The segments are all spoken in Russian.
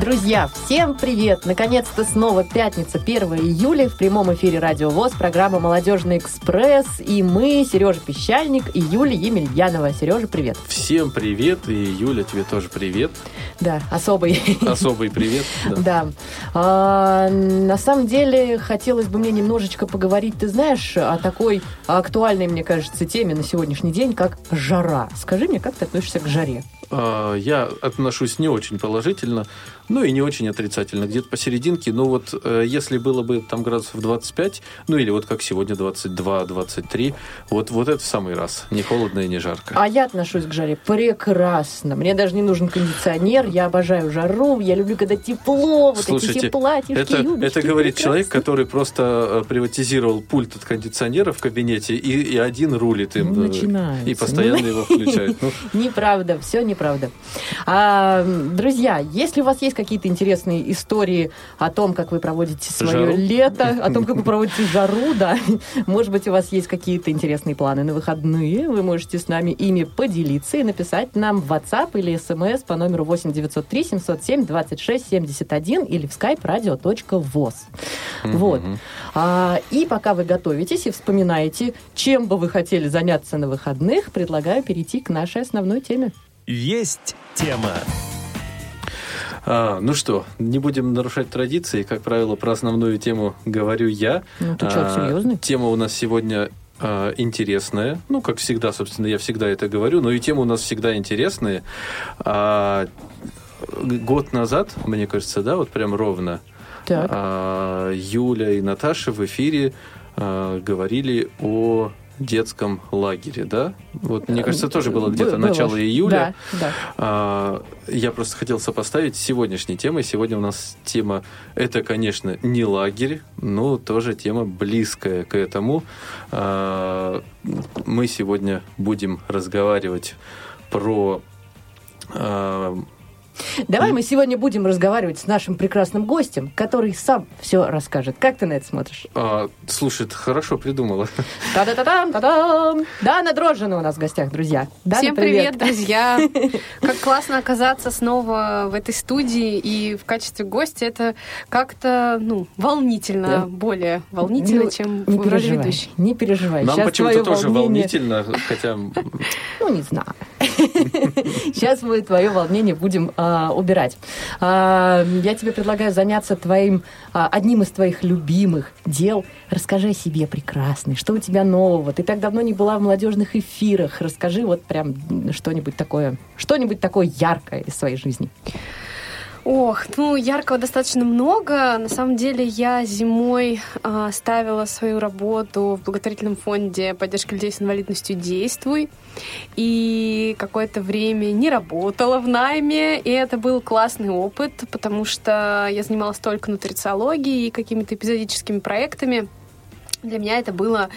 Друзья, всем привет! Наконец-то снова пятница, 1 июля. В прямом эфире Радио ВОЗ, программа «Молодежный экспресс». И мы, Сережа Песчаник и Юля Емельянова. Сережа, привет! Всем привет, и Юля, тебе тоже привет. Да, особый. Особый привет. Да. да. А, на самом деле, хотелось бы мне немножечко поговорить, ты знаешь, о такой актуальной, мне кажется, теме на сегодняшний день, как жара. Скажи мне, как ты относишься к жаре? А, я отношусь не очень положительно. Ну и не очень отрицательно, где-то посерединке. Но вот э, если было бы там градусов 25, ну или вот как сегодня 22-23, вот, вот это в самый раз. Не холодно и не жарко. А я отношусь к жаре прекрасно. Мне даже не нужен кондиционер. Я обожаю жару. Я люблю, когда тепло. Вот Слушайте, эти платьишки, это, юбочки, это говорит прекрасно. человек, который просто э, приватизировал пульт от кондиционера в кабинете и, и один рулит им. Ну, э, начинается. И постоянно его включает. Ну, Неправда, все неправда. А, друзья, если у вас есть какие-то интересные истории о том, как вы проводите свое Жару? лето, о том, как вы проводите жару, да, может быть, у вас есть какие-то интересные планы на выходные, вы можете с нами ими поделиться и написать нам в WhatsApp или SMS по номеру 8903 707 26 71 или в skype radio.voz. Вот. А, и пока вы готовитесь и вспоминаете, чем бы вы хотели заняться на выходных, предлагаю перейти к нашей основной теме. Есть тема. А, ну что, не будем нарушать традиции. Как правило, про основную тему говорю я. Ну, ты что, А, серьезный? Тема у нас сегодня а, интересная. Ну, как всегда, собственно, я всегда это говорю. Но и темы у нас всегда интересные. А, год назад, мне кажется, да, вот прям ровно, Так. а, Юля и Наташа в эфире а, говорили о детском лагере, да? Вот, мне кажется, тоже было где-то Было. начало июля. Да, да. А, Я просто хотел сопоставить с сегодняшней темой. Сегодня у нас тема, это, конечно, не лагерь, но тоже тема близкая к этому. А, Мы сегодня будем разговаривать про а, Давай мы сегодня будем разговаривать с нашим прекрасным гостем, который сам все расскажет. Как ты на это смотришь? а, Слушай, ты хорошо придумала. Та-да-та-дам, та-дам! Дана Дрожжина у нас в гостях, друзья. Дана, Всем привет, друзья! Как классно оказаться снова в этой студии и в качестве гостя. Это как-то, ну, волнительно, Да. более волнительно, Ну, чем не переживай, ведущей. не переживай. Нам почему-то тоже волнение- волнительно, хотя Ну, не знаю. Сейчас мы твое волнение будем а, убирать. А, я тебе предлагаю заняться твоим а, одним из твоих любимых дел. Расскажи о себе прекрасный. Что у тебя нового? Ты так давно не была в молодежных эфирах. Расскажи вот прям что-нибудь такое, что-нибудь такое яркое из своей жизни. Ох, ну, яркого достаточно много. На самом деле, я зимой а, ставила свою работу в благотворительном фонде поддержки людей с инвалидностью «Действуй». И какое-то время не работала в найме, и это был классный опыт, потому что я занималась только нутрициологией и какими-то эпизодическими проектами. Для меня это было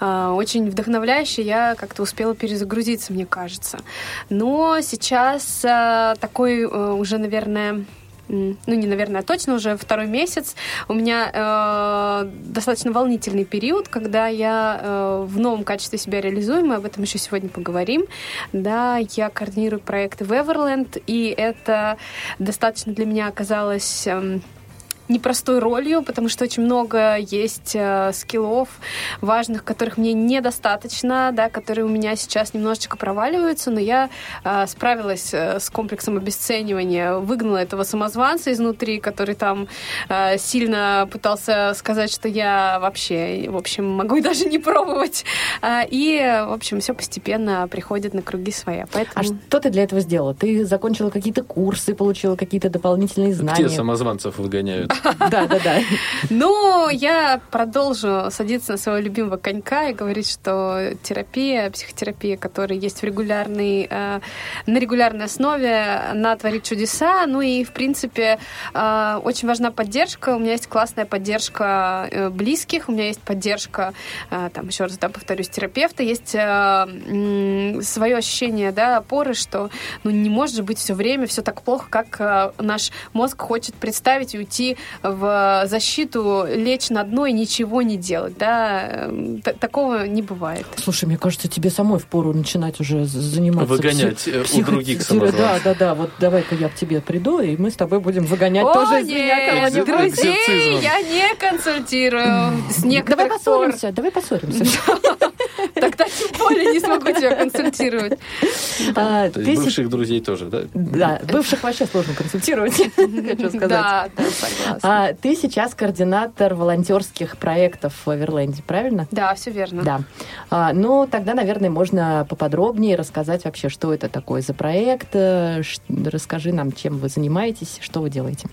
э, очень вдохновляюще. Я как-то успела перезагрузиться, мне кажется. Но сейчас э, такой э, уже, наверное, ну не наверное, а точно уже второй месяц у меня э, достаточно волнительный период, когда я э, в новом качестве себя реализую, мы об этом еще сегодня поговорим. Да, я координирую проекты в Everland, и это достаточно для меня оказалось эм, непростой ролью, потому что очень много есть э, скиллов важных, которых мне недостаточно, да, которые у меня сейчас немножечко проваливаются, но я э, справилась э, с комплексом обесценивания, выгнала этого самозванца изнутри, который там э, сильно пытался сказать, что я вообще, в общем, могу и даже не пробовать. А, и, в общем, все постепенно приходит на круги своя. А Поэтому... что ты для этого сделала? Ты закончила какие-то курсы, получила какие-то дополнительные знания? где самозванцев выгоняют? Да, да, да. Ну, я продолжу садиться на своего любимого конька и говорить, что терапия, психотерапия, которая есть в регулярной, э, на регулярной основе, она творит чудеса. Ну и, в принципе, э, очень важна поддержка. У меня есть классная поддержка э, близких, у меня есть поддержка, там, еще раз да, повторюсь, терапевта, есть свое ощущение, да, опоры, что ну, не может же быть все время все так плохо, как наш мозг хочет представить и уйти в защиту лечь на дно и ничего не делать, да, Эм, т- такого не бывает. Слушай, мне кажется, тебе самой впору начинать уже заниматься... Выгонять, пси- э, у других Да, самозванцев. да, да. Вот давай-ка я к тебе приду, и мы с тобой будем выгонять О, тоже из меня нет, кого-нибудь. друзей я не консультирую. С Давай пор. поссоримся, давай поссоримся. Тогда тем более не смогу тебя консультировать. А, То есть бывших друзей тоже, да? Да, бывших вообще сложно консультировать, хочу сказать. Да, да, А ты сейчас координатор волонтерских проектов в Эверленде, правильно? Да, все верно. Да. А, ну, тогда, наверное, можно поподробнее рассказать вообще, что это такое за проект. э, Расскажи нам, чем вы занимаетесь, что вы делаете.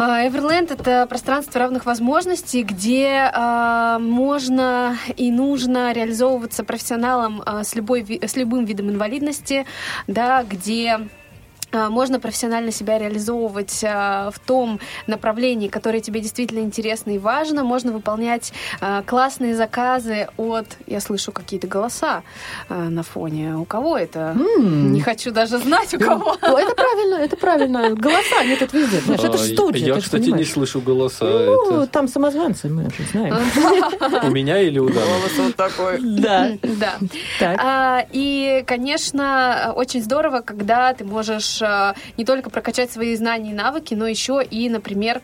А, Эверленд — это пространство равных возможностей, где а, можно и нужно реализовываться профессионалом а, с, любой, с любым видом инвалидности, да, где а, можно профессионально себя реализовывать а, в том направлении, которое тебе действительно интересно и важно. Можно выполнять а, классные заказы от... Я слышу какие-то голоса а, на фоне. У кого это? М. Не хочу даже знать, у кого. Ну, Это правильно, это правильно. Голоса, они тут везде. Знаешь, это А, же студия, Я, кстати, не слышу голоса. Ну, Это там самозванцы, мы же знаем. у меня или у Даны? вот такой. Да. Да. А, и, конечно, очень здорово, когда ты можешь а, не только прокачать свои знания и навыки, но еще и, например,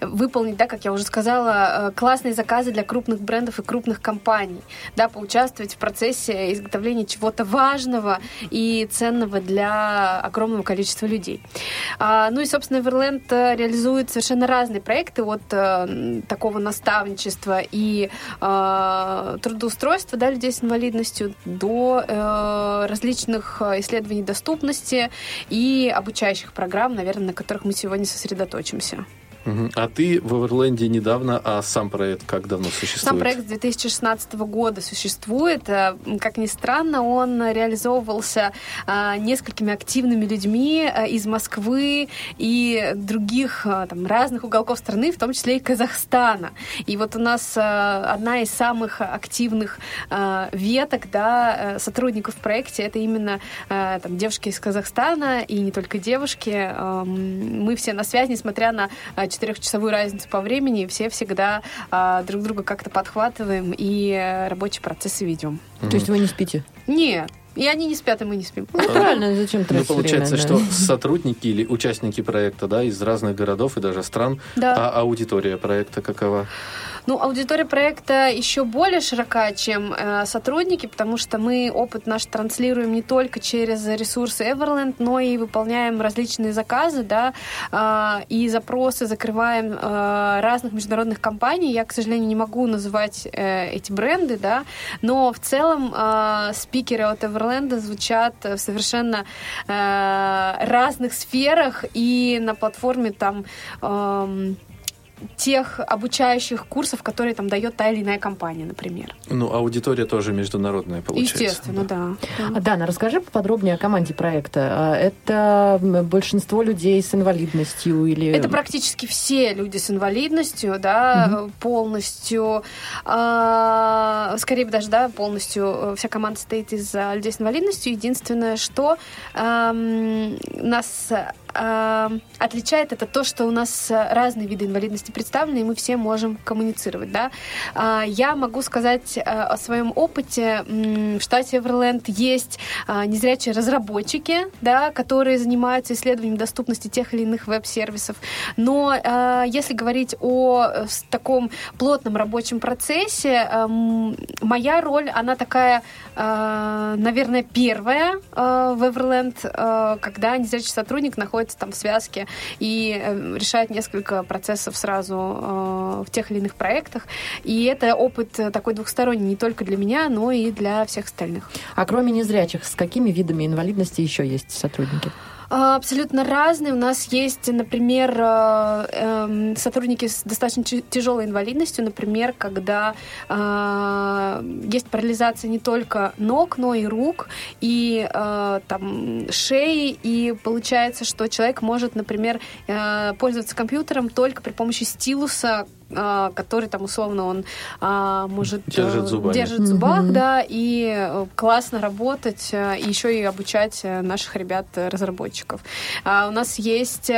выполнить, да, как я уже сказала, э, классные заказы для крупных брендов и крупных компаний, да, поучаствовать в процессе изготовления чего-то важного и ценного для огромного количества людей. А, Ну и, собственно, Эверленд э, реализует совершенно разные проекты от э, такого наставничества и трудоустройства да, людей с инвалидностью до различных исследований доступности и обучающих программ, наверное, на которых мы сегодня сосредоточимся. А ты в Эверленде недавно, а сам проект как давно существует? Сам проект с 2016 года существует. Э, Как ни странно, он реализовывался а, несколькими активными людьми э, из Москвы и других там, разных уголков страны, в том числе и Казахстана. И вот у нас одна из самых активных веток да, э, сотрудников в проекте это именно там, девушки из Казахстана и не только девушки. Эм, Мы все на связи, несмотря на четырехчасовую разницу по времени, все всегда а, друг друга как-то подхватываем и э, рабочие процессы ведем. То есть вы не спите? Нет, и они не спят, и мы не спим. Ну, правильно, зачем Ну, тратить получается, время, что да? сотрудники или участники проекта, да, из разных городов и даже стран, Да. а аудитория проекта какова? Ну, аудитория проекта еще более широка, чем э, сотрудники, потому что мы опыт наш транслируем не только через ресурсы Everland, но и выполняем различные заказы, да, э, и запросы закрываем э, разных международных компаний. Я, к сожалению, не могу называть э, эти бренды, да, но в целом э, спикеры от Everland звучат в совершенно э, разных сферах и на платформе там эм, тех обучающих курсов, которые там дает та или иная компания, например. Ну, аудитория тоже международная, получается. Естественно, да. А, Дана, расскажи поподробнее о команде проекта. А, Это большинство людей с инвалидностью или... Это практически все люди с инвалидностью, да, полностью. а, скорее бы даже, да, полностью э, вся команда состоит из а, людей с инвалидностью. Единственное, что нас отличает, это то, что у нас а, разные виды инвалидности представлены, и мы все можем коммуницировать, да. А, я могу сказать а, о своем опыте. В штате Эверленд есть а, незрячие разработчики, да, которые занимаются исследованием доступности тех или иных веб-сервисов. Но а, если говорить о э, таком плотном рабочем процессе, эм, моя роль, она такая, э, наверное, первая э, в Everland, э, когда незрячий сотрудник находится там в связке и э, решает несколько процессов сразу э, в тех или иных проектах. И это опыт э, такой двухсторонний не только для меня, но и для всех остальных. А кроме незрячих, с какими видами инвалидности еще есть сотрудники? А, Абсолютно разные. У нас есть, например, э, эм, сотрудники с достаточно тяжелой инвалидностью, например, когда э, есть парализация не только ног, но и рук, и э, там шеи, и получается, что человек может, например, пользоваться компьютером только при помощи стилуса, который там условно он а, может э, Держит зубами. держит в зубах, Мгм. да, и э, классно работать, э, и еще и обучать наших ребят-разработчиков. А у нас есть...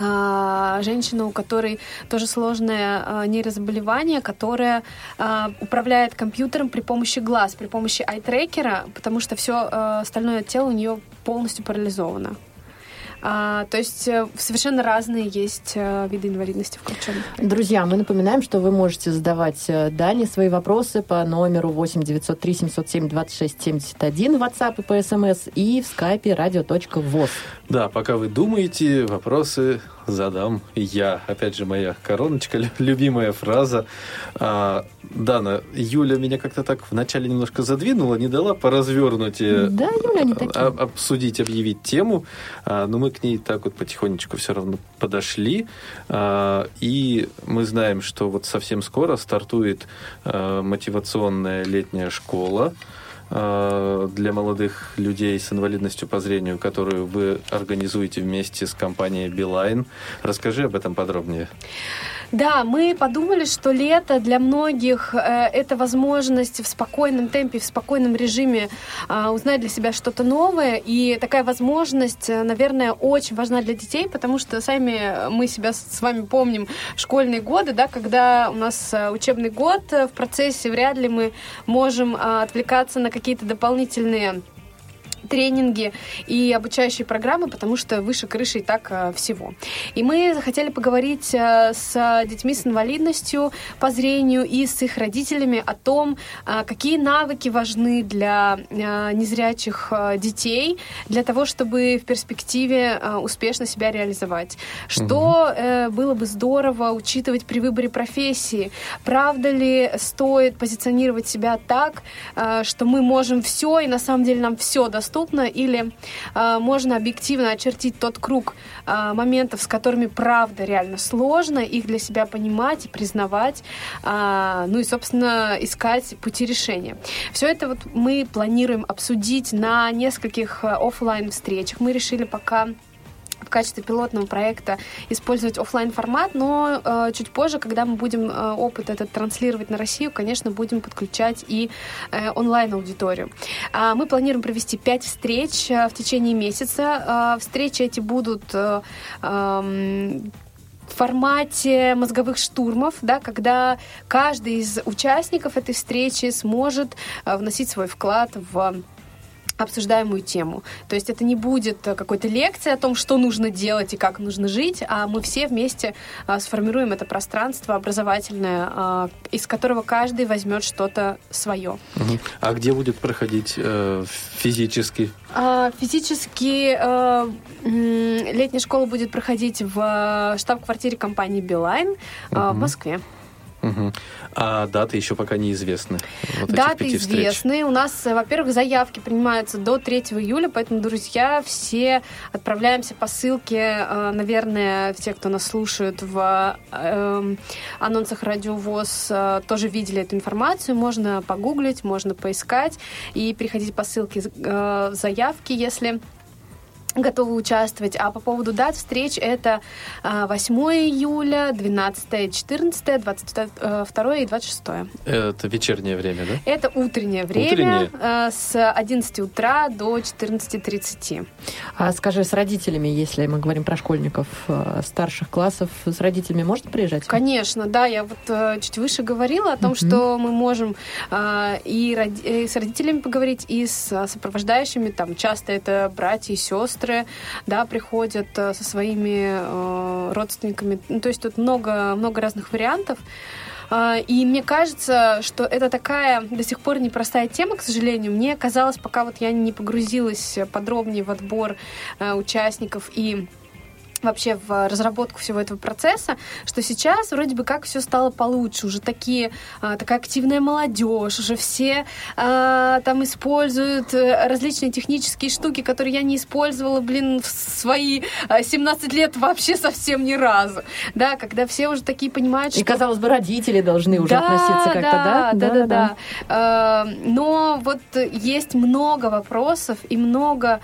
а, женщина, у которой тоже сложное а, нейрозаболевание, которая а, управляет компьютером при помощи глаз, при помощи айтрекера, потому что все остальное тело у нее полностью парализовано. А, то есть э, совершенно разные есть э, виды инвалидности включены. Друзья, мы напоминаем, что вы можете задавать э, Дане свои вопросы по номеру 8 903 707 26 71 в WhatsApp и по СМС и в скайпе radio.voz. Да, пока вы думаете, вопросы задам я. Опять же, моя короночка, любимая фраза. А, Дана, Юля меня как-то так вначале немножко задвинула, не дала поразвернуть, да, Юля не такие. обсудить, объявить тему, а, но мы к ней так вот потихонечку все равно подошли. А, и мы знаем, что вот совсем скоро стартует а, мотивационная летняя школа. Э, для молодых людей с инвалидностью по зрению, которую вы организуете вместе с компанией Beeline. Расскажи об этом подробнее. Да, мы подумали, что лето для многих э, это возможность в спокойном темпе, в спокойном режиме э, узнать для себя что-то новое. И такая возможность, э, наверное, очень важна для детей, потому что сами мы себя с вами помним школьные годы, да, когда у нас э, учебный год э, в процессе, вряд ли мы можем э, отвлекаться на какие-то дополнительные тренинги и обучающие программы, потому что выше крыши и так э, всего. И мы захотели поговорить э, с детьми с инвалидностью по зрению и с их родителями о том, э, какие навыки важны для незрячих детей, для того, чтобы в перспективе успешно себя реализовать. Что угу. было бы здорово учитывать при выборе профессии? Правда ли стоит позиционировать себя так, что мы можем все, и на самом деле нам все доступно, доступно, или э, можно объективно очертить тот круг э, моментов, с которыми правда реально сложно, их для себя понимать и признавать, э, ну и, собственно, искать пути решения. Все это вот мы планируем обсудить на нескольких офлайн встречах. Мы решили пока в качестве пилотного проекта использовать офлайн формат, но э, чуть позже, когда мы будем э, опыт этот транслировать на Россию, конечно, будем подключать и э, онлайн аудиторию. Э, мы планируем провести пять встреч э, в течение месяца. Э, встречи эти будут э, э, в формате мозговых штурмов, да, когда каждый из участников этой встречи сможет вносить свой вклад в обсуждаемую тему. То есть это не будет какой-то лекции о том, что нужно делать и как нужно жить, а мы все вместе а, сформируем это пространство образовательное, а, из которого каждый возьмет что-то свое. А где будет проходить э, физически? А, физически э, летняя школа будет проходить в штаб-квартире компании Билайн э, в Москве. Угу. А даты еще пока неизвестны. Вот даты известны. У нас, во-первых, заявки принимаются до 3 июля, поэтому, друзья, все отправляемся по ссылке. Э, наверное, те, кто нас слушают в э, анонсах радиовоз, э, тоже видели эту информацию. Можно погуглить, можно поискать и переходить по ссылке э, заявки, если готовы участвовать. А по поводу дат встреч это 8 а, июля, 12, 14, 22 и 26. Это вечернее время, да? Это утреннее время утреннее. А, с 11 утра до 14.30. А скажи, с родителями, если мы говорим про школьников а, старших классов, с родителями можно приезжать? Конечно, да. Я вот чуть выше говорила о том, uh-huh. что мы можем и с родителями поговорить, и с сопровождающими. Там часто это братья и сестры сестры, да, приходят э, со своими э, родственниками. Ну, то есть тут много, много разных вариантов. Э, и мне кажется, что это такая до сих пор непростая тема, к сожалению. Мне казалось, пока вот я не погрузилась подробнее в отбор участников и вообще в разработку всего этого процесса, что сейчас вроде бы как все стало получше, уже такие, а, такая активная молодежь, уже все а, там используют э, различные технические штуки, которые я не использовала, блин, в свои 17 а, лет вообще совсем ни разу, да, когда все уже такие понимают, что... И, казалось бы, родители должны уже да, относиться как-то, да? Да, да, да, да. да. Но вот есть много вопросов и много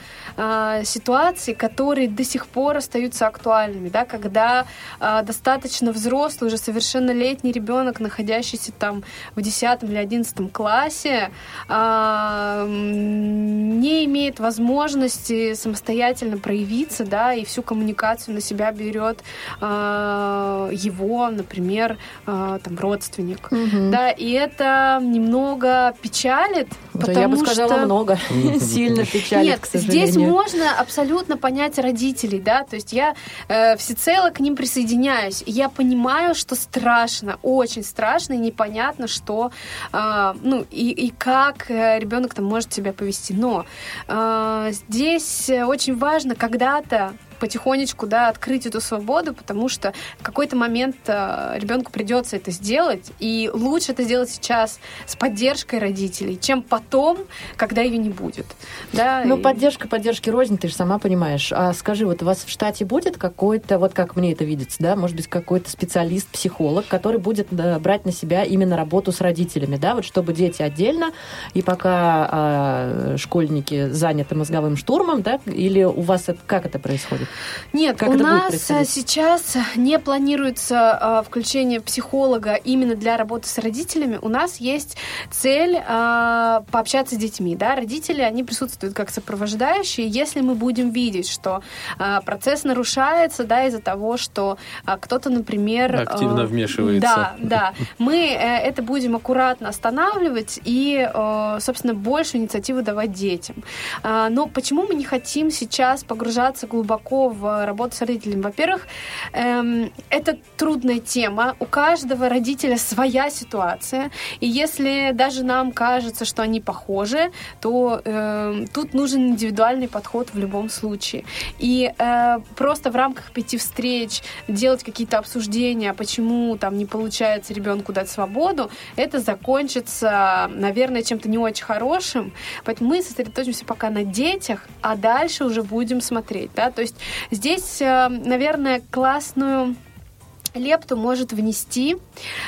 ситуаций, которые до сих пор остаются становятся актуальными, да, когда э, достаточно взрослый, уже совершеннолетний ребенок, находящийся там в 10 или 11 классе, э, не имеет возможности самостоятельно проявиться, да, и всю коммуникацию на себя берет э, его, например, э, там родственник, Мгм. да, и это немного печалит, Да, потому я бы сказала что много. Сильно печалит, нет, к сожалению. здесь можно абсолютно понять родителей, да, то есть я э, всецело к ним присоединяюсь. Я понимаю, что страшно, очень страшно и непонятно, что, э, ну, и, и как э, ребенок там может себя повести. Но э, здесь э, очень важно когда-то потихонечку, да, открыть эту свободу, потому что в какой-то момент э, ребенку придется это сделать, и лучше это сделать сейчас с поддержкой родителей, чем потом, когда ее не будет. Да, Ну, и- поддержка, поддержки рознь, ты же сама понимаешь. А скажи, вот у вас в штате будет какой-то, вот как мне это видится, да, может быть, какой-то специалист, психолог, который будет да, брать на себя именно работу с родителями, да, вот чтобы дети отдельно, и пока а, школьники заняты мозговым штурмом, да, или у вас это, как это происходит? Нет, Как у нас а, сейчас не планируется а, включение психолога именно для работы с родителями. У нас есть цель а, пообщаться с детьми. Да? Родители, они присутствуют как сопровождающие. Если мы будем видеть, что а, процесс нарушается да, из-за того, что а, кто-то, например... Активно а, вмешивается. Да, да. Мы э, это будем аккуратно останавливать и, э, собственно, больше инициативы давать детям. А, Но почему мы не хотим сейчас погружаться глубоко в работу с родителями? Во-первых, эм, это трудная тема. У каждого родителя своя ситуация. И если даже нам кажется, что они похожи, то эм, тут нужен индивидуальный подход в любом случае. И э, просто в рамках пяти встреч делать какие-то обсуждения, почему там не получается ребенку дать свободу, это закончится, наверное, чем-то не очень хорошим. Поэтому мы сосредоточимся пока на детях, а дальше уже будем смотреть. Да? То есть здесь, э, наверное, классную лепту может внести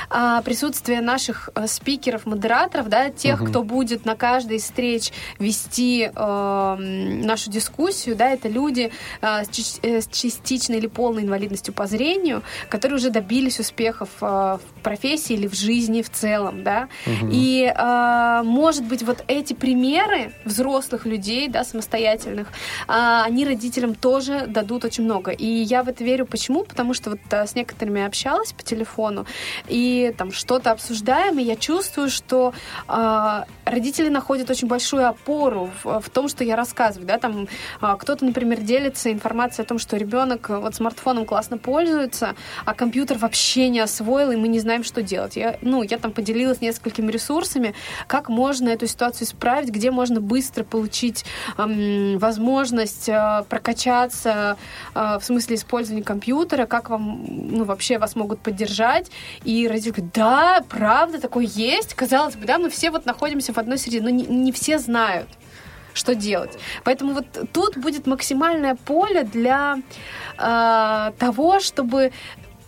а, присутствие наших а, спикеров, модераторов, да, тех, Мгм. кто будет на каждой из встреч вести а, нашу дискуссию, да, это люди а, с, с частичной или полной инвалидностью по зрению, которые уже добились успехов а, в профессии или в жизни в целом, да, Мгм. и, а, может быть, вот эти примеры взрослых людей, да, самостоятельных, а, они родителям тоже дадут очень много. И я в это верю. Почему? Потому что вот а, с некоторыми общалась по телефону, и там что-то обсуждаем, и я чувствую, что а, родители находят очень большую опору в, в том, что я рассказываю, да, там а, кто-то, например, делится информацией о том, что ребенок вот смартфоном классно пользуется, а компьютер вообще не освоил, и мы не знаем, что делать. Я, ну, я там поделилась несколькими ресурсами, как можно эту ситуацию исправить, где можно быстро получить ам, возможность а, прокачаться а, в смысле использования компьютера, как вам, ну, вообще вас могут поддержать. И родители говорят, да, правда, такое есть. Казалось бы, да, мы все вот находимся в одной среде, но не, не все знают что делать. Поэтому вот тут будет максимальное поле для э, того, чтобы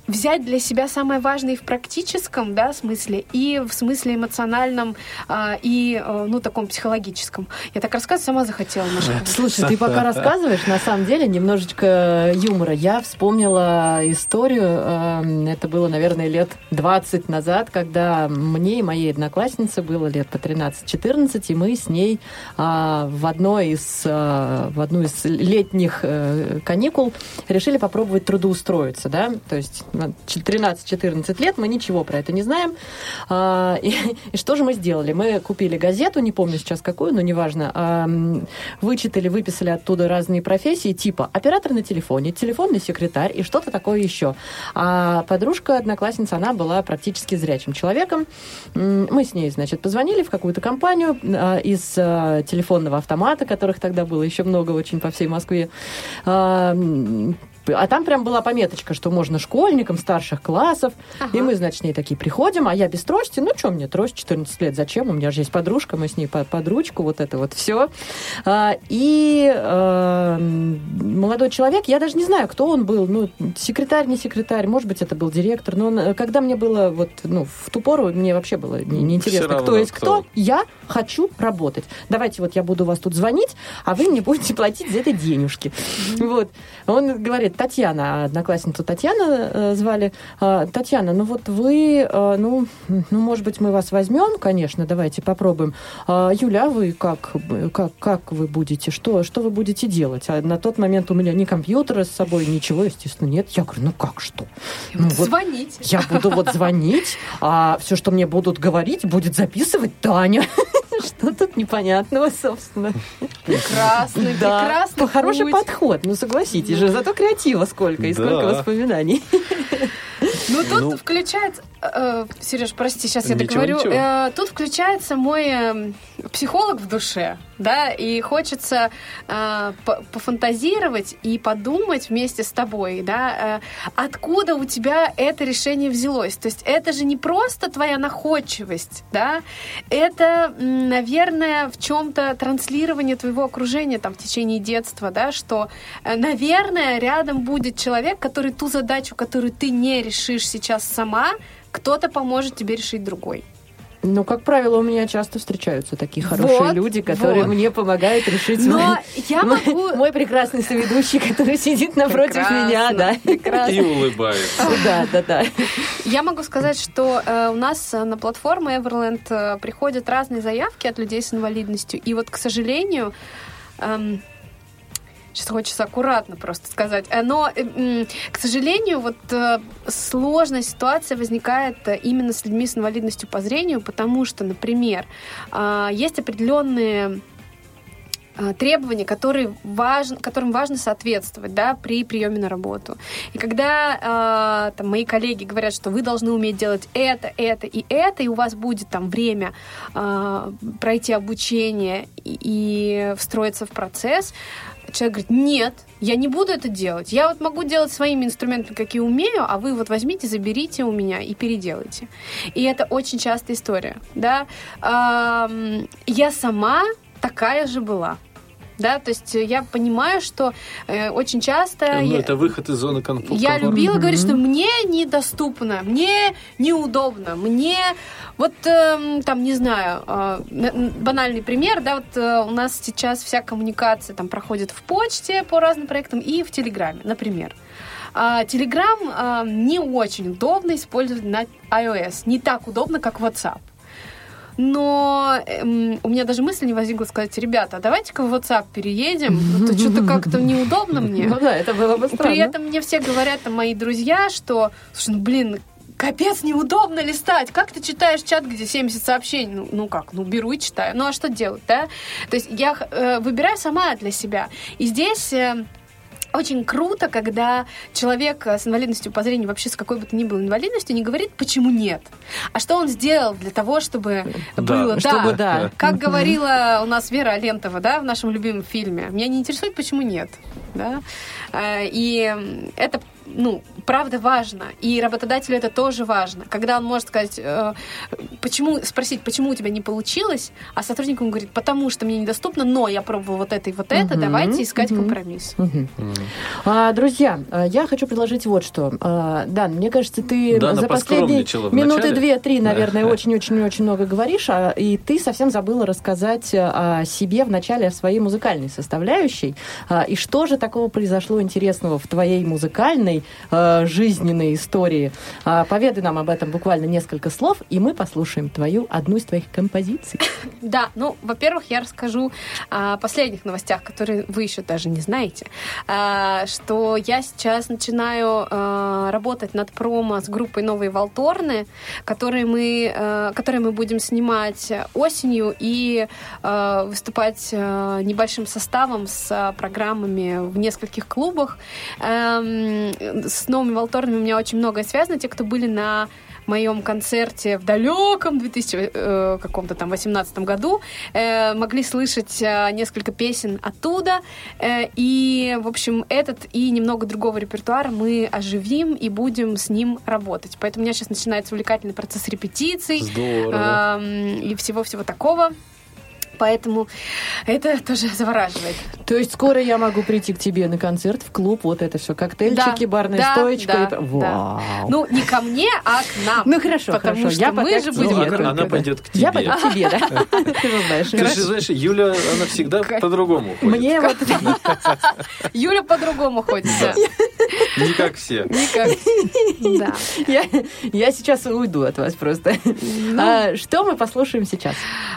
взять для себя самое важное и в практическом да, смысле, и в смысле эмоциональном, а, и, э, ну, таком психологическом. Я так рассказываю, сама захотела, Маша. Слушай, ты пока рассказываешь, на самом деле, немножечко юмора. Я вспомнила историю, э, это было, наверное, лет 20 назад, когда мне и моей однокласснице было лет по 13-14, и мы с ней а, в одной из, а, в одну из летних э, каникул решили попробовать трудоустроиться, да, то есть 13-14 лет, мы ничего про это не знаем. А, И, и что же мы сделали? Мы купили газету, не помню сейчас какую, но неважно, вычитали, выписали оттуда разные профессии, типа оператор на телефоне, телефонный секретарь и что-то такое еще. А подружка, одноклассница, она была практически зрячим человеком. Мы с ней, значит, позвонили в какую-то компанию а, из а, телефонного автомата, которых тогда было еще много очень по всей Москве. А, а там прям была пометочка, что можно школьникам старших классов. Ага. И мы, значит, с ней такие приходим, а я без трости. Ну, что мне, трость 14 лет, зачем? У меня же есть подружка, мы с ней под, под ручку, вот это вот все. и а, молодой человек, я даже не знаю, кто он был, ну, секретарь, не секретарь, может быть, это был директор, но он, э, когда мне было вот, ну, в ту пору, мне вообще было не- неинтересно, равно, кто есть кто. кто. Я хочу работать. Давайте вот я буду вас тут звонить, а вы мне будете платить за это денежки. Вот. Он говорит, Татьяна, одноклассницу Татьяна э, звали. А, Татьяна, ну вот вы, э, ну, ну, может быть, мы вас возьмем, конечно, давайте попробуем. А, Юля, а вы как, как, как вы будете, что, что вы будете делать? А на тот момент у меня ни компьютера с собой, ничего, естественно, нет. Я говорю, ну как что? Ну, вот Звонить. я буду вот звонить, а все, что мне будут говорить, будет записывать Таня. Что тут непонятного, собственно? Прекрасный, Да, прекрасный хороший путь. подход, ну согласитесь же, зато креатива сколько и сколько Да. воспоминаний. Ну, тут Ну. включается... э, Сереж, прости, сейчас я Ничего, договорю. ничего. Э, тут включается мой э, психолог в душе, да, и хочется э, по- пофантазировать и подумать вместе с тобой, да, откуда у тебя это решение взялось. То есть это же не просто твоя находчивость, да, это, наверное, в чем-то транслирование твоего окружения там в течение детства, да, что, наверное, рядом будет человек, который ту задачу, которую ты не решишь сейчас сама, кто-то поможет тебе решить другой. Ну, как правило, у меня часто встречаются такие хорошие Вот, люди, которые вот. мне помогают решить Но мой- я мой- могу... Мой прекрасный соведущий, который сидит напротив Прекрасно, меня, да. прекрасно. И улыбается. Да, да, да. Я могу сказать, что э, у нас э, на платформу Everland э, приходят разные заявки от людей с инвалидностью. И вот, к сожалению, эм, сейчас хочется аккуратно просто сказать, э, но, э, к сожалению, вот э, сложная ситуация возникает именно с людьми с инвалидностью по зрению, потому что, например, э, есть определенные э, требования, которые важно, которым важно соответствовать да, при приеме на работу. И когда э, там, мои коллеги говорят, что вы должны уметь делать это, это и это, и у вас будет там время э, пройти обучение и, и встроиться в процесс, человек говорит, нет, я не буду это делать. Я вот могу делать своими инструментами, какие умею, а вы вот возьмите, заберите у меня и переделайте. И это очень частая история. Да? Я сама такая же была. Да, то есть я понимаю, что э, очень часто... Ну, я- это выход из зоны комфорта. я любила Мгм. говорить, что мне недоступно, мне неудобно, мне вот эм, там не знаю э, банальный пример, да, вот э, у нас сейчас вся коммуникация там проходит в почте по разным проектам и в Телеграме, например. А, Телеграм а, не очень удобно использовать на iOS, не так удобно, как WhatsApp. Но эм, у меня даже мысли не возникло сказать, ребята, а давайте-ка в WhatsApp переедем, а то что-то как-то неудобно мне. Ну да, это было бы странно. При этом мне все говорят, там, мои друзья, что, слушай, ну, блин, капец, неудобно листать. Как ты читаешь чат, где 70 сообщений? Ну, ну как, ну беру и читаю. Ну а что делать, да? То есть я э, выбираю сама для себя. И здесь... э, очень круто, когда человек э, с инвалидностью по зрению, вообще с какой бы то ни было инвалидностью, не говорит, почему нет, а что он сделал для того, чтобы Да. было. Чтобы, да. Как Мгм. говорила у нас Вера Алентова, да, в нашем любимом фильме, меня не интересует, почему нет, да, Э, и это, ну, правда важно, и работодателю это тоже важно, когда он может сказать, э, почему, спросить, почему у тебя не получилось, а сотрудник ему говорит, потому что мне недоступно, но я пробовал вот это и вот это, Мгм, давайте искать мгм. компромисс. М. А, друзья, а, я хочу предложить вот что. А, Дан, мне кажется, ты Дана за последние минуты две-три, Да. наверное, очень-очень-очень много говоришь, а, и ты совсем забыла рассказать а, о себе в начале о своей музыкальной составляющей. А, И что же такого произошло интересного в твоей музыкальной а, жизненной истории? А, Поведай нам об этом буквально несколько слов, и мы послушаем твою одну из твоих композиций. Да, ну, во-первых, я расскажу о последних новостях, которые вы еще даже не знаете, А, что я сейчас начинаю а, работать над промо с группой «Новые Волторны», которые мы, а, которые мы будем снимать осенью и а, выступать небольшим составом с программами в нескольких клубах. С «Новыми Волторнами» у меня очень многое связано. Те, кто были на моем концерте в далеком 2000 э, каком-то там 18 году э, могли слышать э, несколько песен оттуда Э, и в общем этот и немного другого репертуара мы оживим и будем с ним работать поэтому у меня сейчас начинается увлекательный процесс репетиций Здорово. эм, и всего-всего такого поэтому это тоже завораживает То есть скоро я могу прийти к тебе на концерт, в клуб, вот это все, коктейльчики, Да, барная да, стоечка. да, да. Вау. ну не ко мне а к нам Ну хорошо, Потому хорошо. что я мы же будем Ну, она- только, она да. пойдет к Я тебе. пойду к тебе, да. Ты же знаешь. Ты же знаешь, Юля, она всегда по-другому ходит. Мне вот... Юля по-другому ходит да. Не как все. Никак. Да. Я, я сейчас уйду от вас просто. Ну. А, что мы послушаем сейчас?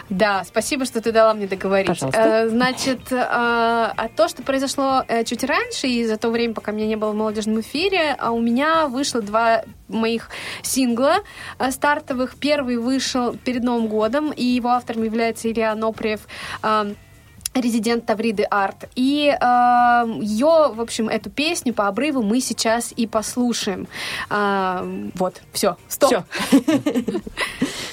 Да, спасибо, что ты дала мне договорить. Пожалуйста. Э, Значит, э, а то, что произошло э, чуть раньше, и за то время, пока меня не было в молодежном эфире, а у меня вышло два моих сингла э, стартовых. Первый вышел перед Новым годом, и его автором является Илья Ноприев. э, резидент Тавриды Арт. И э, ее, в общем, эту песню по обрыву мы сейчас и послушаем. А, вот, все, стоп.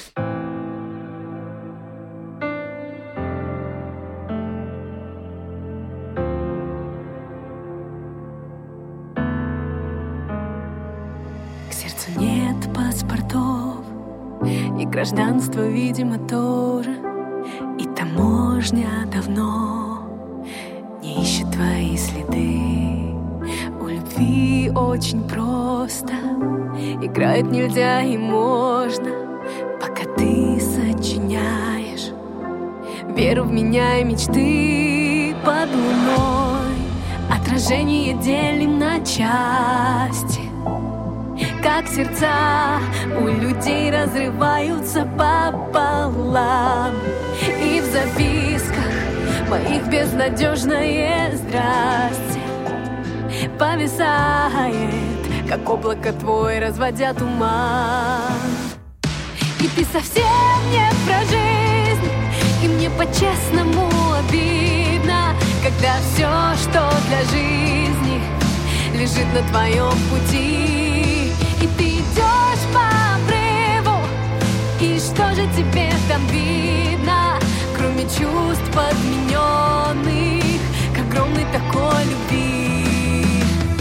гражданство, видимо, тоже, и таможня давно не ищет твои следы. У любви очень просто, играть нельзя и можно, пока ты сочиняешь веру в меня и мечты под луной. Отражение делим на части как сердца у людей разрываются пополам. И в записках моих безнадежное здрасте повисает, как облако твой разводя туман. И ты совсем не про жизнь, и мне по-честному обидно, когда все, что для жизни лежит на твоем пути. И ты идешь по обрыву, и что же тебе там видно, кроме чувств подмененных, к огромной такой любви?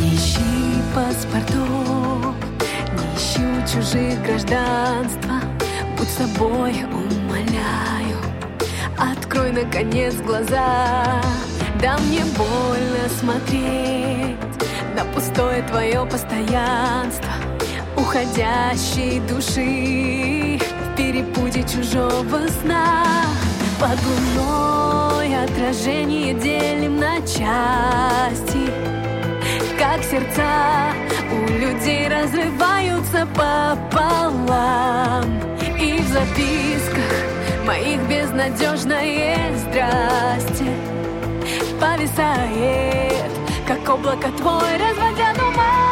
Не ищи паспортов, не ищу чужих гражданства, будь собой, умоляю. Открой, наконец, глаза Да мне больно смотреть На пустое твое постоянство Уходящей души. В перепуте чужого сна. Под луной отражение делим на части. Как сердца у людей разрываются пополам. И в записках моих безнадежное здрасте повисает, как облако твой разводя туман.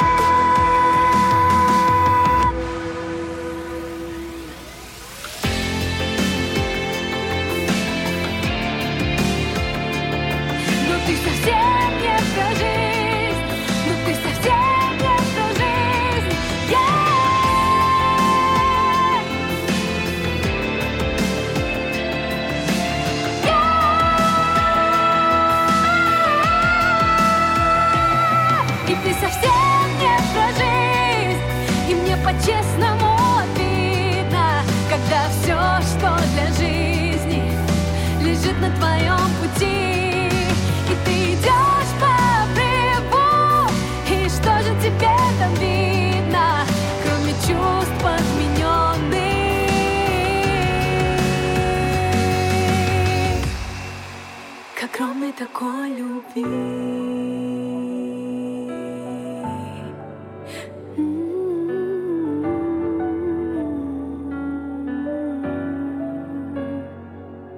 Такой любви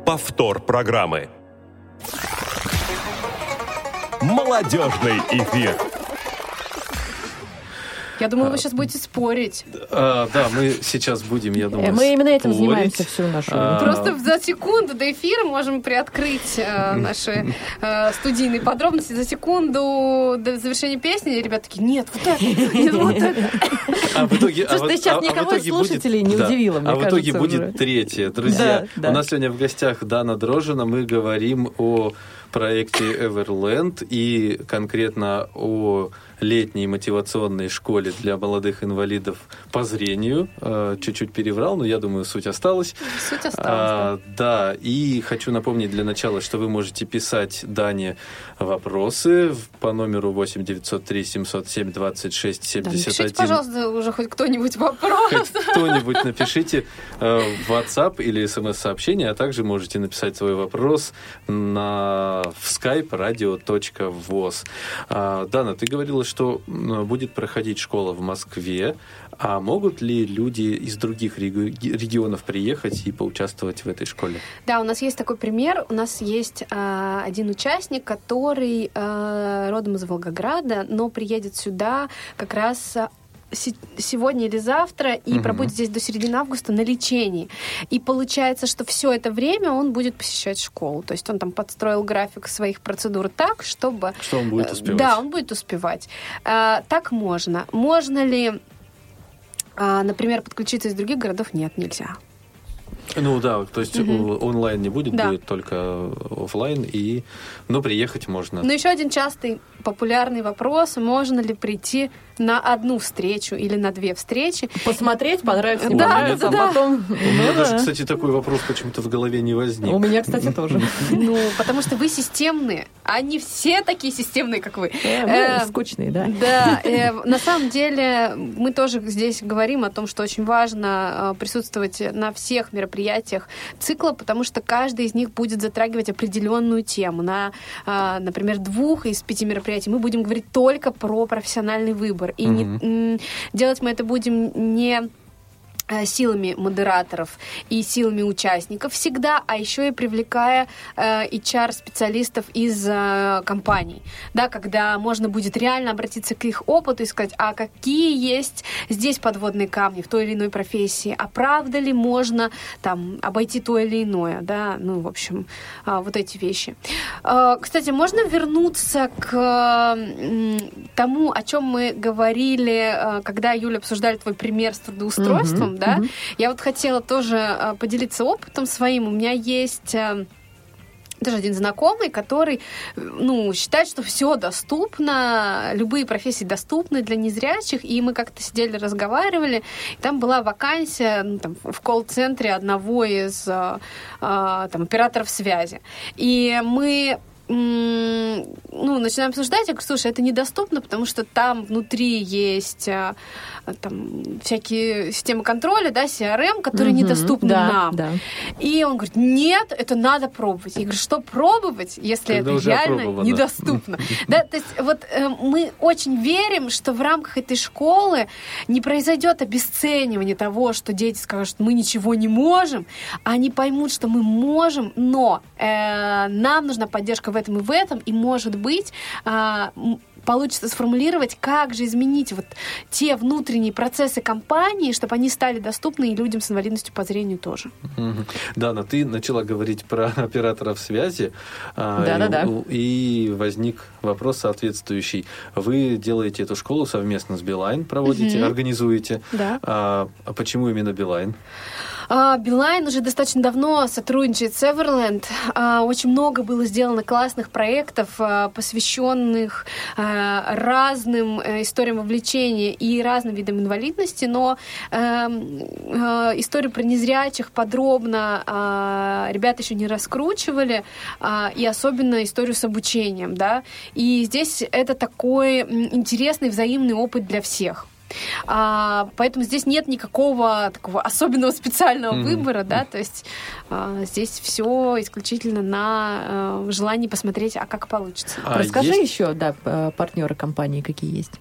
Повтор программы. Молодежный эфир. Я думала, вы сейчас будете спорить. А, да, мы сейчас будем, я думаю, Э, Мы именно этим спорить. занимаемся всю нашу А, Просто за секунду до эфира можем приоткрыть э, наши э, студийные подробности. За секунду до завершения песни ребята такие, нет, вот это, нет, вот это. А в итоге, а Слушай, ты сейчас а- а в никого из итоге будет- слушателей не да. удивила, мне А в итоге будет уже. третье. Друзья, Да, да. у нас сегодня в гостях Дана Дрожина. Мы говорим о проекте Everland и конкретно о летней мотивационной школе для молодых инвалидов по зрению. Э, Чуть-чуть переврал, но я думаю, суть осталась. Суть осталась. А, да, и хочу напомнить для начала, что вы можете писать Дане вопросы по номеру 8 903 707 26 да. Напишите, 71. пожалуйста, уже хоть кто-нибудь вопрос. Хоть кто-нибудь напишите э, в WhatsApp или смс-сообщение, а также можете написать свой вопрос на в skype radio.voz. А, Дана, ты говорила, что будет проходить школа в Москве. А могут ли люди из других реги- регионов приехать и поучаствовать в этой школе? Да, у нас есть такой пример. У нас есть а, один участник, который а, родом из Волгограда, но приедет сюда как раз сегодня или завтра и Мгм. пробудет здесь до середины августа на лечении. И получается, что все это время он будет посещать школу. То есть он там подстроил график своих процедур так, чтобы... Что он будет Э, успевать? Да, он будет успевать. А, так можно. Можно ли, а, например, подключиться из других городов? Нет, нельзя. Ну да, то есть о- онлайн не будет, Да. будет только офлайн, и, но приехать можно. Но еще один частый популярный вопрос, можно ли прийти на одну встречу или на две встречи. Посмотреть, понравится, не Да, понравится, да, а потом... У меня даже, да. кстати, такой вопрос почему-то в голове не возник. У меня, кстати, тоже. Ну, потому что вы системные, а не все такие системные, как вы. Э, Э, Скучные, да. Да, э, на самом деле мы тоже здесь говорим о том, что очень важно присутствовать на всех мероприятиях цикла, потому что каждый из них будет затрагивать определенную тему. На, например, двух из пяти мероприятий мы будем говорить только про профессиональный выбор. И не- Мгм. м, делать мы это будем не силами модераторов и силами участников всегда, а еще и привлекая э, HR-специалистов из э, компаний, да, когда можно будет реально обратиться к их опыту и сказать, а какие есть здесь подводные камни в той или иной профессии, а правда ли можно там обойти то или иное, да, ну, в общем, а, вот эти вещи. Э, Кстати, можно вернуться к м, тому, о чем мы говорили, э, когда, Юля, обсуждали твой пример с трудоустройством, Да? мгм. Я вот хотела тоже э, поделиться опытом своим. У меня есть э, тоже один знакомый, который, э, ну, считает, что все доступно, любые профессии доступны для незрячих, и мы как-то сидели, разговаривали, и там была вакансия ну, там, в колл-центре одного из э, э, там, операторов связи. И мы ну, начинаем обсуждать, я говорю, слушай, это недоступно, потому что там внутри есть а, там, всякие системы контроля, да, CRM, которые Мгм, недоступны да, нам. Да. И он говорит, нет, это надо пробовать. Я говорю, что пробовать, если Когда это реально опробовано. недоступно? Да, то есть вот э, мы очень верим, что в рамках этой школы не произойдет обесценивание того, что дети скажут, мы ничего не можем, а они поймут, что мы можем, но э, нам нужна поддержка в этом и в этом, и, может быть, а, получится сформулировать, как же изменить вот те внутренние процессы компании, чтобы они стали доступны и людям с инвалидностью по зрению тоже. Мгм. Дана, ты начала говорить про операторов связи. а, Да-да-да. И, и возник вопрос соответствующий. Вы делаете эту школу совместно с Билайн, проводите, Мгм. организуете. Да. А, а почему именно Билайн? А, Билайн уже достаточно давно сотрудничает с Everland. А, Очень много было сделано классных проектов, посвященных разным э, историям вовлечения и разным видам инвалидности, но эм, э, историю про незрячих подробно а, ребята еще не раскручивали, а, и особенно историю с обучением, да. И здесь это такой интересный взаимный опыт для всех. А, поэтому здесь нет никакого такого особенного специального Мгм. выбора, да, то есть а, здесь все исключительно на э, желании посмотреть, а как получится. А Расскажи есть- еще, да, п- партнеры компании какие есть.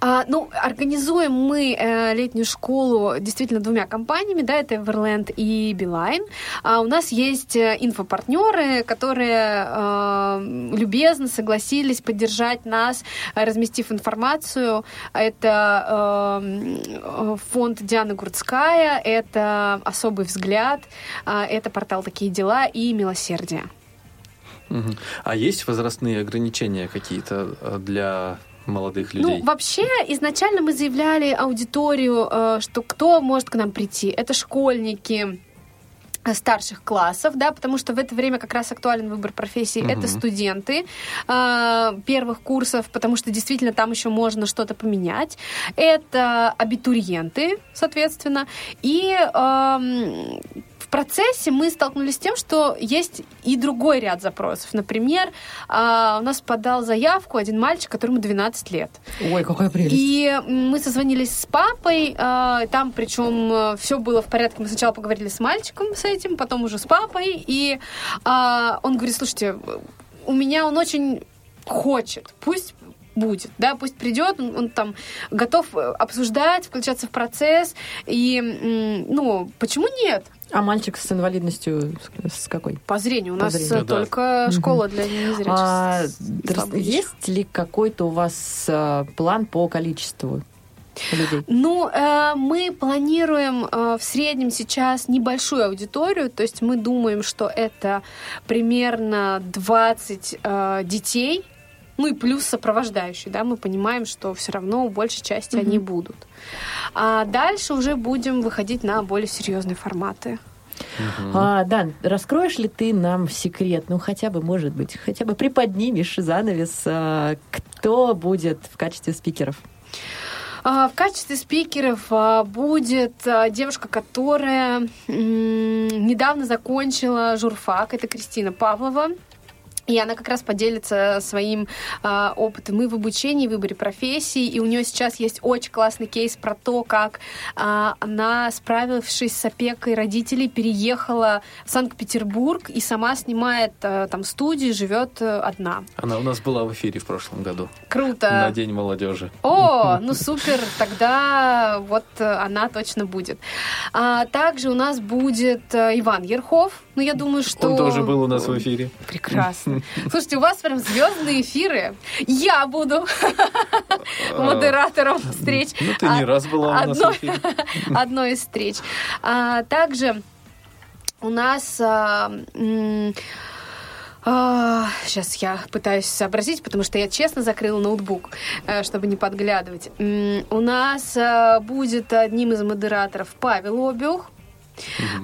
А, ну, организуем мы э, летнюю школу действительно двумя компаниями, да, это Everland и Beeline. А у нас есть э, инфопартнеры, которые э, любезно согласились поддержать нас, э, разместив информацию. Это э, фонд Дианы Гурцкая, это «Особый взгляд», э, это портал «Такие дела» и «Милосердие». Мгм. А есть возрастные ограничения какие-то а, для молодых людей? Ну, вообще, изначально мы заявляли аудиторию, э, что кто может к нам прийти. Это школьники э, старших классов, да, потому что в это время как раз актуален выбор профессии. Мгм. Это студенты э, первых курсов, потому что действительно там еще можно что-то поменять. Это абитуриенты, соответственно. И эм, в процессе мы столкнулись с тем, что есть и другой ряд запросов. Например, а, у нас подал заявку один мальчик, которому 12 лет. Ой, какая прелесть. И мы созвонились с папой, а, там причем все было в порядке. Мы сначала поговорили с мальчиком с этим, потом уже с папой, и а, он говорит, слушайте, у меня он очень хочет, пусть будет, да, пусть придет, он, он там готов э, обсуждать, включаться в процесс, и, ну, почему нет? А мальчик с инвалидностью с какой? По зрению. У По нас зрению. только Мгм. школа для незрячих. А, слабовидящих. есть ли какой-то у вас а, план по количеству людей? Ну, э, мы планируем э, в среднем сейчас небольшую аудиторию, то есть мы думаем, что это примерно 20 э, детей, ну и плюс сопровождающие, да, мы понимаем, что все равно у большей части они будут. А дальше уже будем выходить на более серьезные форматы. А, Дан, раскроешь ли ты нам секрет, ну хотя бы, может быть, хотя бы приподнимешь занавес, а, кто будет в качестве спикеров? А, В качестве спикеров а, будет а, девушка, которая м, недавно закончила журфак. Это Кристина Павлова. И она как раз поделится своим а, опытом и в обучении, и в выборе профессии. И у нее сейчас есть очень классный кейс про то, как а, она, справившись с опекой родителей, переехала в Санкт-Петербург и сама снимает а, там студию, живет э, одна. Она у нас была в эфире в прошлом году. Круто. На День молодежи. О, ну супер, тогда вот э, она точно будет. А, также у нас будет э, Иван Ерхов. Ну, я думаю, что... Он тоже был у нас в эфире. Прекрасно. Слушайте, у вас прям звездные эфиры. Я буду модератором встреч. Ну, ты не А- раз была у нас в эфире. одной из встреч. А, также у нас... м, а, сейчас я пытаюсь сообразить, потому что я честно закрыла ноутбук, э, чтобы не подглядывать. У нас будет одним из модераторов Павел Обюх.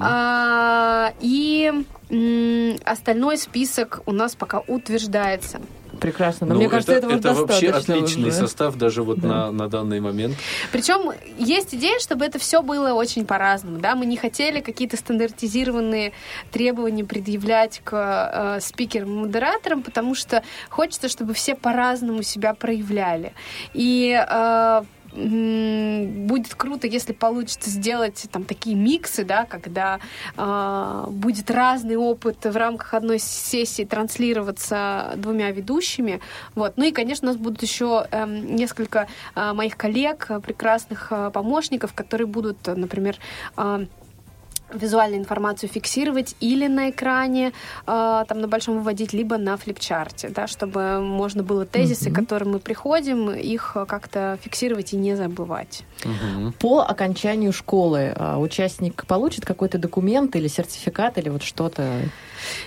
А, и м, остальной список у нас пока утверждается. Прекрасно. Но Ну, мне кажется, это, этого это вообще отличный уже. состав даже вот Да. на, на данный момент. Причем есть идея, чтобы это все было очень по-разному. Да? Мы не хотели какие-то стандартизированные требования предъявлять к э, спикерам-модераторам, потому что хочется, чтобы все по-разному себя проявляли. И э, будет круто, если получится сделать там такие миксы, да, когда э, будет разный опыт в рамках одной сессии транслироваться двумя ведущими. Вот. Ну и, конечно, у нас будут еще эм, несколько э, моих коллег, э, прекрасных э, помощников, которые будут, э, например, э, визуальную информацию фиксировать или на экране, э, там на большом выводить, либо на флипчарте, да, чтобы можно было тезисы, к которым мы приходим, их как-то фиксировать и не забывать. Мгм. По окончанию школы а, участник получит какой-то документ или сертификат или вот что-то?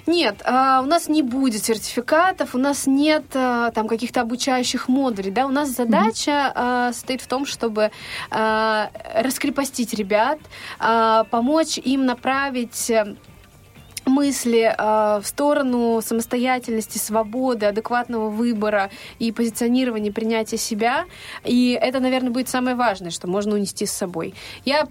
Нет, а, у нас не будет сертификатов, у нас нет а, там каких-то обучающих модулей, да, у нас задача а, состоит в том, чтобы раскрепостить ребят, помочь им направить э, мысли э, в сторону самостоятельности, свободы, адекватного выбора и позиционирования, принятия себя. И это, наверное, будет самое важное, что можно унести с собой. Я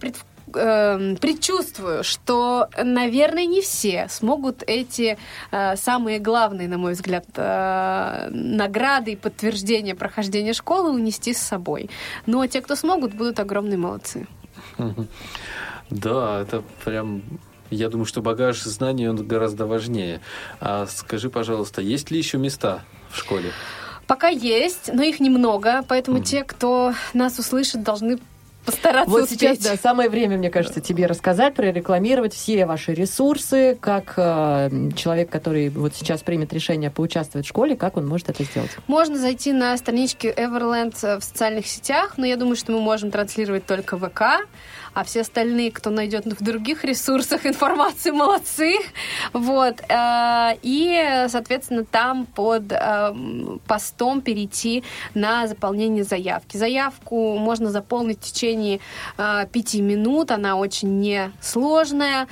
пред предчувствую, что, наверное, не все смогут эти э, самые главные, на мой взгляд, э, награды и подтверждения прохождения школы унести с собой. Но те, кто смогут, будут огромные молодцы. Да, это прям... Я думаю, что багаж знаний, он гораздо важнее. А скажи, пожалуйста, есть ли еще места в школе? Пока есть, но их немного, поэтому Мгм. те, кто нас услышит, должны постараться Вот успеть. сейчас, да, самое время, мне кажется, тебе рассказать, прорекламировать все ваши ресурсы, как э, человек, который вот сейчас примет решение поучаствовать в школе, как он может это сделать. Можно зайти на странички Everland э, в социальных сетях, но я думаю, что мы можем транслировать только ВК, а все остальные, кто найдет в других ресурсах информацию, молодцы. Вот. э, И, соответственно, там под э, постом перейти на заполнение заявки. Заявку можно заполнить в течение э, пяти минут, она очень несложная,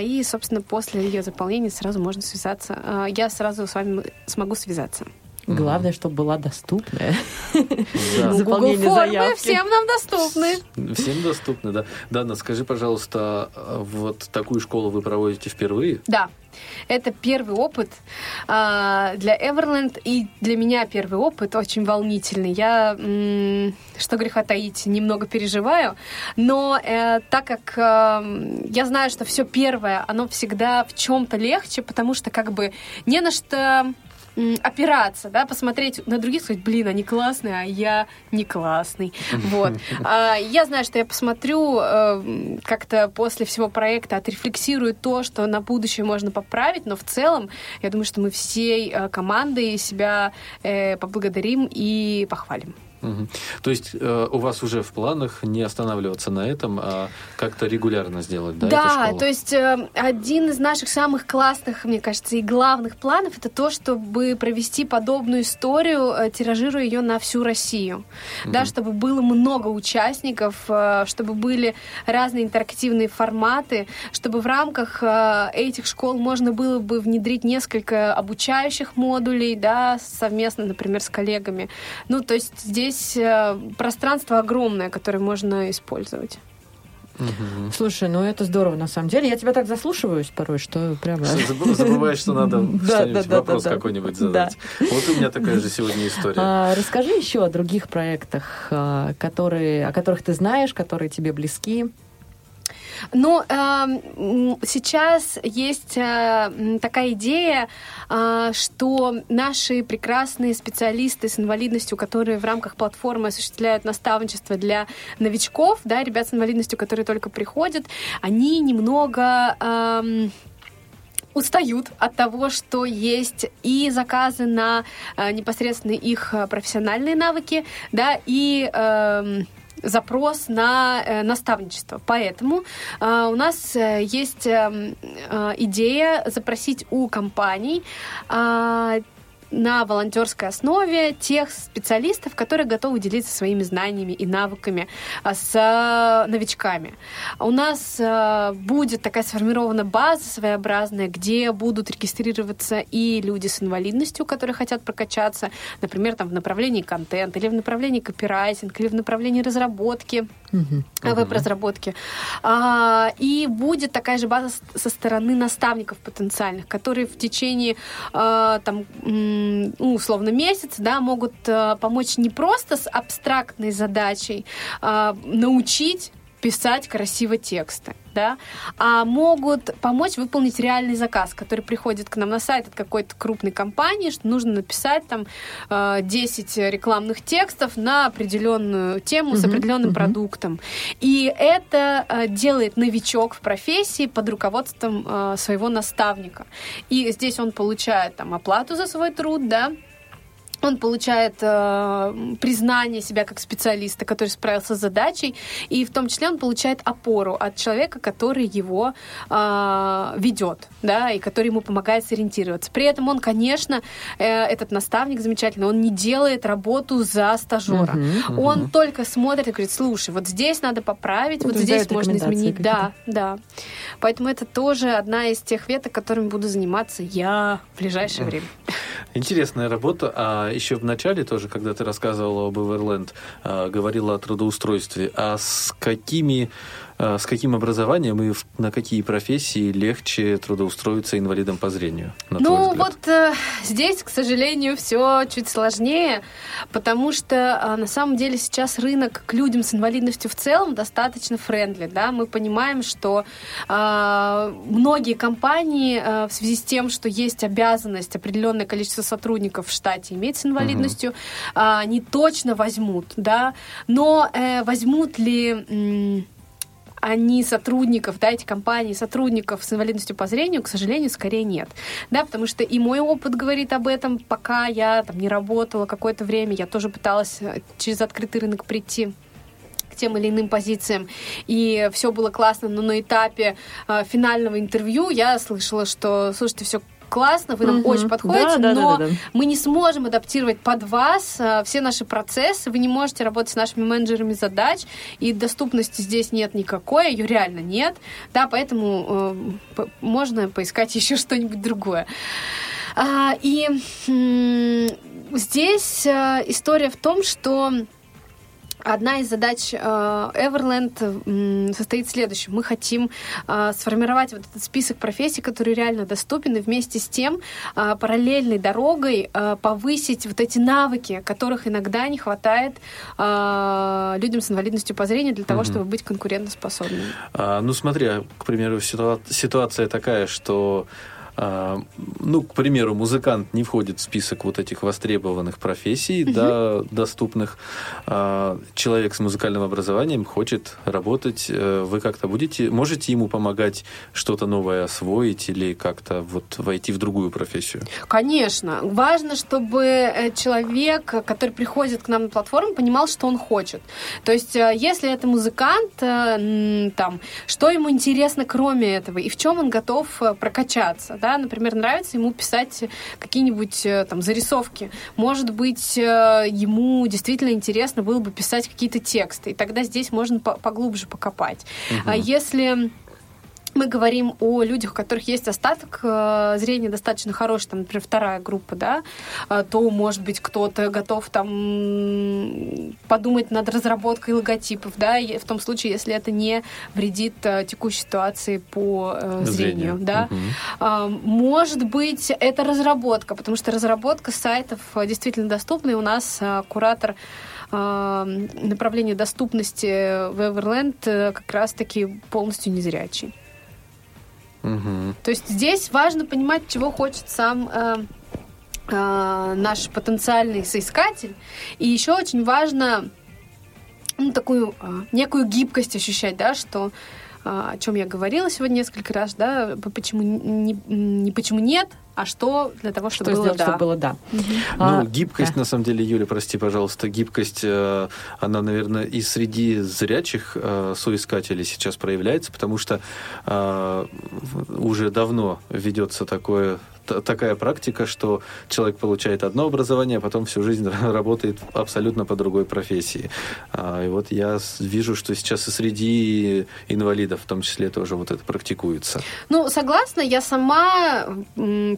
и, собственно, после ее заполнения сразу можно связаться. Я сразу с вами смогу связаться. Главное, чтобы была доступная. Да. Заполнение Google формы заявки. всем нам доступны. Всем доступно, да. Дана, скажи, пожалуйста, вот такую школу вы проводите впервые? Да, это первый опыт а, для Everland и для меня первый опыт очень волнительный. Я, м, что греха таить, немного переживаю, но э, так как э, я знаю, что все первое, оно всегда в чем-то легче, потому что как бы не на что опираться, да, посмотреть на других, сказать, блин, они классные, а я не классный. Вот. А, Я знаю, что я посмотрю э, как-то после всего проекта, отрефлексирую то, что на будущее можно поправить, но в целом, я думаю, что мы всей э, командой себя э, поблагодарим и похвалим. То есть э, у вас уже в планах не останавливаться на этом, а как-то регулярно сделать, да? Да, то есть э, один из наших самых классных, мне кажется, и главных планов это то, чтобы провести подобную историю, э, тиражируя ее на всю Россию. Да, чтобы было много участников, э, чтобы были разные интерактивные форматы, чтобы в рамках э, этих школ можно было бы внедрить несколько обучающих модулей, да, совместно, например, с коллегами. Ну, то есть здесь э, пространство огромное, которое можно использовать. Мгм. Слушай, ну это здорово на самом деле. Я тебя так заслушиваюсь порой, что прямо... Заб- Забываешь, что надо что-нибудь, вопрос какой-нибудь задать. Вот у меня такая же сегодня история. А, расскажи еще о других проектах, а, которые, о которых ты знаешь, которые тебе близки. Ну, эм, м, сейчас есть э, такая идея, а, что наши прекрасные специалисты с инвалидностью, которые в рамках платформы осуществляют наставничество для новичков, да, ребят с инвалидностью, которые только приходят, они немного... эм, устают от того, что есть и заказы на э, непосредственно их э, профессиональные навыки, да, и эм, запрос на э, наставничество. Поэтому э, у нас э, есть эм, идея запросить у компаний э, на волонтерской основе тех специалистов, которые готовы делиться своими знаниями и навыками а, с а, новичками. У нас а, будет такая сформирована база своеобразная, где будут регистрироваться и люди с инвалидностью, которые хотят прокачаться, например, там в направлении контента, или в направлении копирайтинг, или в направлении разработки э, веб-разработки. А, И будет такая же база со стороны наставников потенциальных, которые в течение там, ну, условно месяца да, могут а, помочь не просто с абстрактной задачей а, научить писать красиво тексты, да, а могут помочь выполнить реальный заказ, который приходит к нам на сайт от какой-то крупной компании, что нужно написать там э, 10 рекламных текстов на определенную тему с Мгм, определенным мгм. продуктом. И это э, делает новичок в профессии под руководством э, своего наставника. И здесь он получает там оплату за свой труд, да, он получает э, признание себя как специалиста, который справился с задачей, и в том числе он получает опору от человека, который его э, ведет, да, и который ему помогает сориентироваться. При этом он, конечно, э, этот наставник замечательный, он не делает работу за стажера. Мгм. Он только смотрит и говорит, слушай, вот здесь надо поправить, вот есть здесь можно изменить. Да, да. Поэтому это тоже одна из тех веток, которыми буду заниматься я в ближайшее время. Интересная работа. А еще в начале тоже, когда ты рассказывала об Эверленд, а, говорила о трудоустройстве. А с какими с каким образованием и на какие профессии легче трудоустроиться инвалидам по зрению? На Ну вот э, здесь, к сожалению, все чуть сложнее, потому что э, на самом деле сейчас рынок к людям с инвалидностью в целом достаточно френдли, да, мы понимаем, что э, многие компании э, в связи с тем, что есть обязанность определенное количество сотрудников в штате иметь с инвалидностью, э, они точно возьмут, да, но э, возьмут ли м, они сотрудников, да, эти компании, сотрудников с инвалидностью по зрению, к сожалению, скорее нет. Да, потому что и мой опыт говорит об этом, пока я там не работала какое-то время, я тоже пыталась э, через открытый рынок прийти к тем или иным позициям. И все было классно, но на этапе э, финального интервью я слышала, что, слушайте, все классно, вы нам Мгм. очень подходите, Да, да, но да, да, да. мы не сможем адаптировать под вас э, все наши процессы, вы не можете работать с нашими менеджерами задач, и доступности здесь нет никакой, ее реально нет, да, поэтому э, можно поискать еще что-нибудь другое. А, и м, здесь э, история в том, что Одна из задач э, Everland состоит в следующем. Мы хотим э, сформировать вот этот список профессий, который реально доступен, и вместе с тем э, параллельной дорогой повысить вот эти навыки, которых иногда не хватает людям с инвалидностью по зрению для того, чтобы быть конкурентоспособными. А, ну, смотри, а, к примеру, ситуа- ситуация такая, что ну, к примеру, музыкант не входит в список вот этих востребованных профессий, да, доступных. А, человек с музыкальным образованием хочет работать. э, Вы как-то будете, можете ему помогать что-то новое освоить или как-то вот войти в другую профессию? Конечно. Важно, чтобы э, человек, который приходит к нам на платформу, понимал, что он хочет. То есть, э, если это музыкант, там, что ему интересно кроме этого, и в чем он готов прокачаться. Да? Например, нравится ему писать какие-нибудь э, там зарисовки. Может быть, э, ему действительно интересно было бы писать какие-то тексты. И тогда здесь можно по- поглубже покопать. А если мы говорим о людях, у которых есть остаток э, зрения достаточно хороший, там, например, вторая группа, да, э, то, может быть, кто-то готов там подумать над разработкой логотипов, да, в том случае, если это не вредит э, текущей ситуации по зрению, Зрению. да. А, Может быть, это разработка, потому что разработка сайтов действительно доступна, и у нас куратор направления доступности в Everland э, как раз-таки полностью незрячий. То есть здесь важно понимать, чего хочет сам э, э, наш потенциальный соискатель. И еще очень важно ну, такую э, некую гибкость ощущать, да, что о чем я говорила сегодня несколько раз, да, почему не, не почему нет, а что для того, чтобы Что было сделать, да. чтобы было да. Ну, А, гибкость, да. на самом деле, Юля, прости, пожалуйста, гибкость, э, она, наверное, и среди зрячих э, соискателей сейчас проявляется, потому что э, уже давно ведется такое такая практика, что человек получает одно образование, а потом всю жизнь работает абсолютно по другой профессии. А, И вот я вижу, что сейчас и среди инвалидов в том числе тоже вот это практикуется. Ну, согласна, я сама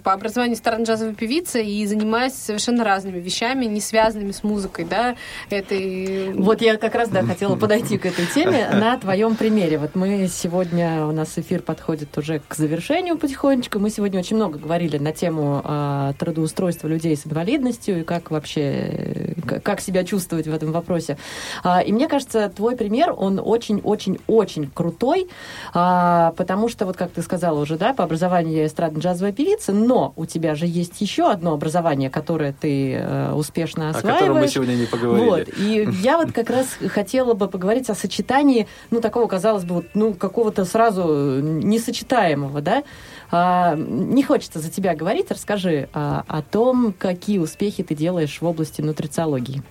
по образованию старо-джазовая певица и занимаюсь совершенно разными вещами, не связанными с музыкой, да, это и- Вот я как раз, да, хотела подойти к этой теме на твоем примере. Вот мы сегодня, у нас эфир подходит уже к завершению потихонечку. Мы сегодня очень много говорили на тему а, трудоустройства людей с инвалидностью и как вообще, э, как себя чувствовать в этом вопросе. А, и мне кажется, твой пример, он очень-очень-очень крутой, а, потому что, вот как ты сказала уже, да, по образованию я эстрадно-джазовая певица, но у тебя же есть еще одно образование, которое ты э, успешно О осваиваешь. котором мы сегодня не поговорили. Вот. И я вот как раз хотела бы поговорить о сочетании, ну, такого, казалось бы, ну, какого-то сразу несочетаемого, да. А, не хочется за тебя говорить, расскажи а, о том, какие успехи ты делаешь в области нутрициологии.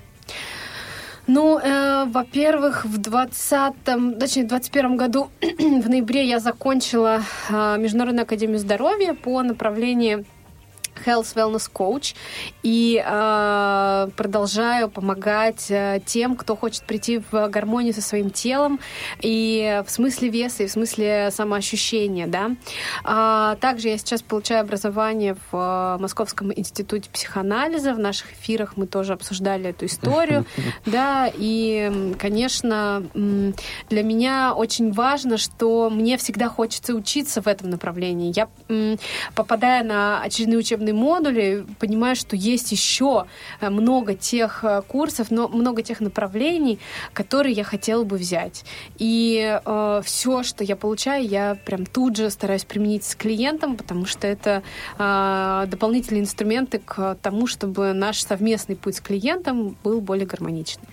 Ну, э, во-первых, в 20-м, точнее, в 21 году, в ноябре я закончила э, Международную академию здоровья по направлению Health Wellness Coach и э, продолжаю помогать э, тем, кто хочет прийти в гармонию со своим телом и в смысле веса, и в смысле самоощущения, да. А, также я сейчас получаю образование в э, Московском институте психоанализа. В наших эфирах мы тоже обсуждали эту историю, да, и, конечно, для меня очень важно, что мне всегда хочется учиться в этом направлении. Я, попадая на очередные учебные модули, понимаю, что есть еще э, много тех э, курсов, но много тех направлений, которые я хотела бы взять. И все, что я получаю, я прям тут же стараюсь применить с клиентом, потому что это э, дополнительные инструменты к тому, чтобы наш совместный путь с клиентом был более гармоничным.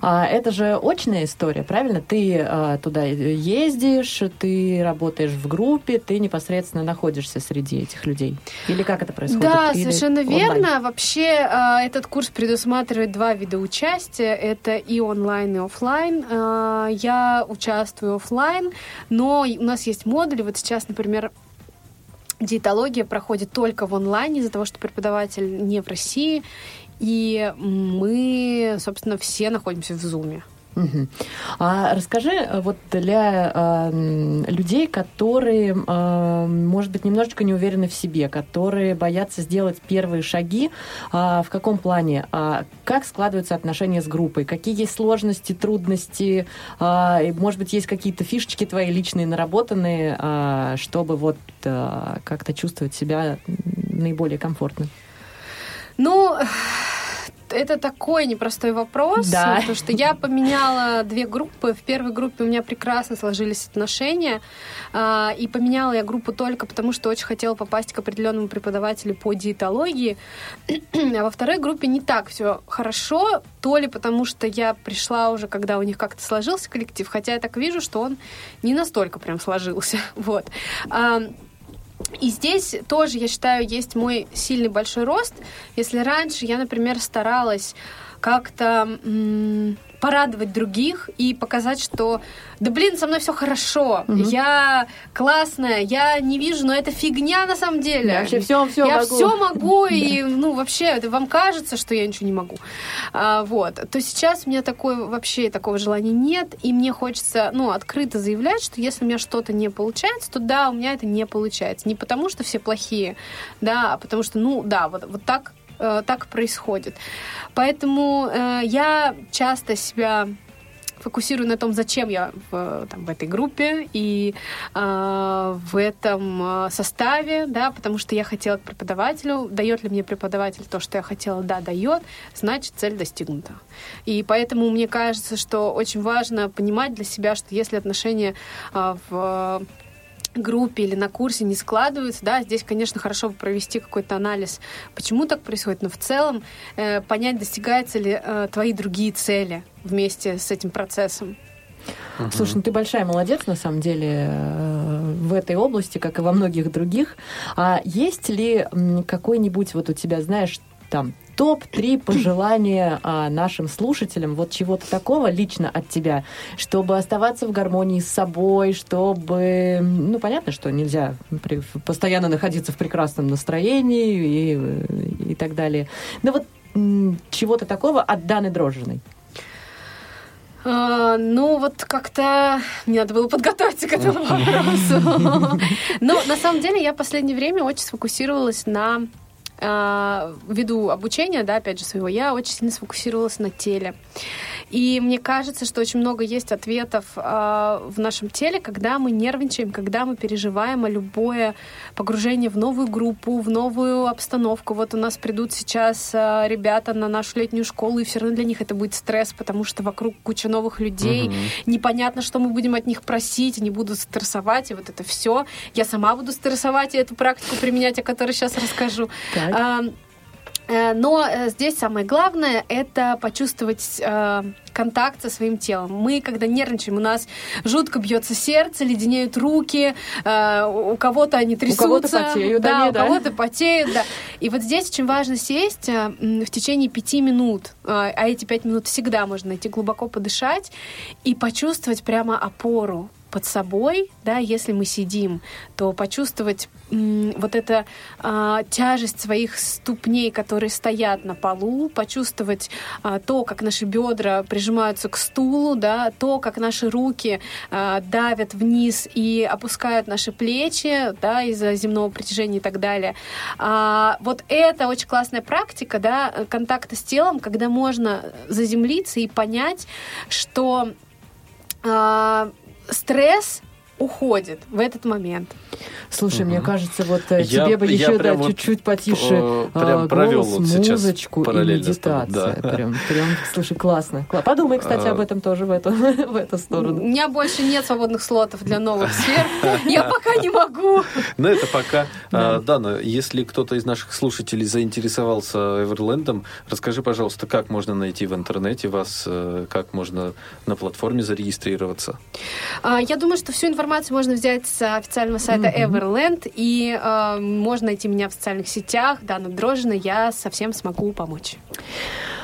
А, это же очная история, правильно? Ты а, туда ездишь, ты работаешь в группе, ты непосредственно находишься среди этих людей. Или как это происходит? Да, Или совершенно онлайн? верно. Вообще э, этот курс предусматривает два вида участия. Это и онлайн, и офлайн. Э, Я участвую офлайн, но у нас есть модули. Вот сейчас, например, диетология проходит только в онлайне из-за того, что преподаватель не в России. И мы, собственно, все находимся в Зуме. А расскажи э, вот для э, людей, которые, э, может быть, немножечко не уверены в себе, которые боятся сделать первые шаги, а, в каком плане? А, как складываются отношения с группой? Какие есть сложности, трудности? И, может быть, есть какие-то фишечки твои личные, наработанные, а, чтобы вот а, как-то чувствовать себя наиболее комфортно? Ну, это такой непростой вопрос, Да. потому что я поменяла две группы. В первой группе у меня прекрасно сложились отношения, а, и поменяла я группу только потому, что очень хотела попасть к определенному преподавателю по диетологии. А во второй группе не так все хорошо, то ли потому, что я пришла уже, когда у них как-то сложился коллектив, хотя я так вижу, что он не настолько прям сложился. Вот. И здесь тоже, я считаю, есть мой сильный большой рост. Если раньше я, например, старалась как-то м, порадовать других и показать, что да блин, со мной все хорошо, я классная, я не вижу, но это фигня на самом деле. Я вообще всё- всё я могу. все могу, и ну вообще это вам кажется, что я ничего не могу. А, вот. То сейчас у меня такой вообще такого желания нет, и мне хочется ну открыто заявлять, что если у меня что-то не получается, то да, у меня это не получается. Не потому, что все плохие, да, а потому что, ну да, вот, вот так э, так происходит. Поэтому э, я часто себя фокусирую на том, зачем я в, там, в этой группе и э, в этом э, составе, да, потому что я хотела к преподавателю. Дает ли мне преподаватель то, что я хотела? Да, дает. Значит, цель достигнута. И поэтому мне кажется, что очень важно понимать для себя, что если отношения э, в группе или на курсе не складываются, да, здесь, конечно, хорошо бы провести какой-то анализ, почему так происходит, но в целом э, понять, достигаются ли э, твои другие цели вместе с этим процессом. Слушай, ну ты большая молодец, на самом деле, э, в этой области, как и во многих других. А есть ли какой-нибудь вот у тебя, знаешь, там топ-3 пожелания а, нашим слушателям, вот чего-то такого лично от тебя, чтобы оставаться в гармонии с собой, чтобы, ну, понятно, что нельзя при- постоянно находиться в прекрасном настроении и, и так далее. Но вот м, чего-то такого от Даны Дрожжиной. А, ну, вот как-то мне надо было подготовиться к этому вопросу. Но на самом деле я в последнее время очень сфокусировалась на ввиду обучения, да, опять же, своего, я очень сильно сфокусировалась на теле. И мне кажется, что очень много есть ответов а, в нашем теле, когда мы нервничаем, когда мы переживаем о любое погружение в новую группу, в новую обстановку. Вот у нас придут сейчас а, ребята на нашу летнюю школу, и все равно для них это будет стресс, потому что вокруг куча новых людей, непонятно, что мы будем от них просить, они будут стрессовать, и вот это все. Я сама буду стрессовать и эту практику применять, о которой сейчас расскажу. Так. Э, Но э, здесь самое главное это почувствовать э, контакт со своим телом. Мы, когда нервничаем, у нас жутко бьется сердце, леденеют руки, у у кого-то они трясутся, кого-то потеют да, они, у да. кого-то потеют, да. И вот здесь очень важно сесть в течение пяти минут, а эти пять минут всегда можно найти, глубоко подышать и почувствовать прямо опору под собой, да, если мы сидим, то почувствовать м, вот это а, тяжесть своих ступней, которые стоят на полу, почувствовать а, то, как наши бедра прижимаются к стулу, да, то, как наши руки а, давят вниз и опускают наши плечи, да, из-за земного притяжения и так далее. А, вот это очень классная практика, да, контакта с телом, когда можно заземлиться и понять, что а, стресс уходит в этот момент. Слушай, мне кажется, вот э, Я- тебе бы еще да, прям вот, чуть-чуть потише э, а, прям провел голос, вот сейчас музычку и медитация. да. Прям, прям, слушай, классно. Кла- Подумай, кстати, А. об этом тоже в эту, в эту У сторону. меня больше нет свободных слотов для новых сфер. Я пока не могу. Но это пока. Да. А, Дана, если кто-то из наших слушателей заинтересовался Эверлендом, расскажи, пожалуйста, как можно найти в интернете вас, э, как можно на платформе зарегистрироваться. А, Я думаю, что всю информацию можно взять с официального сайта Everland, и э, можно найти меня в социальных сетях. Дана Дрожжина, я совсем смогу помочь.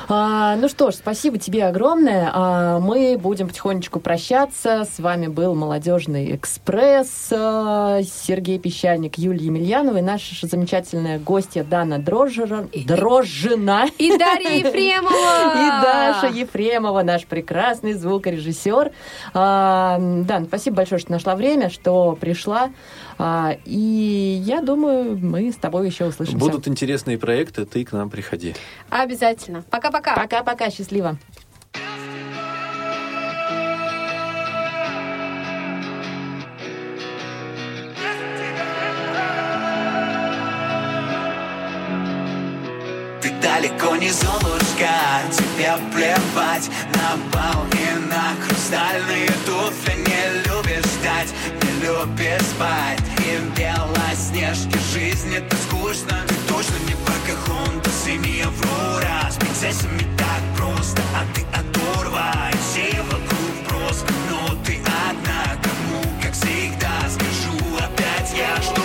А, ну что ж, спасибо тебе огромное. А, мы будем потихонечку прощаться. С вами был Молодежный экспресс. а, Сергей Песчаник, Юлия Емельянова и наша замечательная гостья Дана Дрожжера, Дрожжина. И Дарья Ефремова! И Даша Ефремова, наш прекрасный звукорежиссер. А, Дан, спасибо большое, что нашла время, что пришла. А, и я думаю, мы с тобой еще услышимся. Будут интересные проекты, ты к нам приходи. Обязательно. Пока-пока. Пока-пока, счастливо. Ты Далеко не золушка, тебе плевать На бал и на хрустальные туфли Не любишь ждать, не любишь спать. И в белоснежке жизнь это скучно Ты точно не Покахонтас и не Аврора. С принцессами так просто, а ты оторвай. Все вокруг просто, но ты одна Кому, как всегда, скажу опять я, что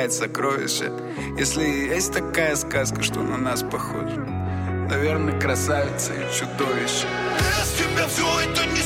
искать сокровища. Если есть такая сказка, что на нас похожа, наверное, красавица и чудовище. Без тебя все это не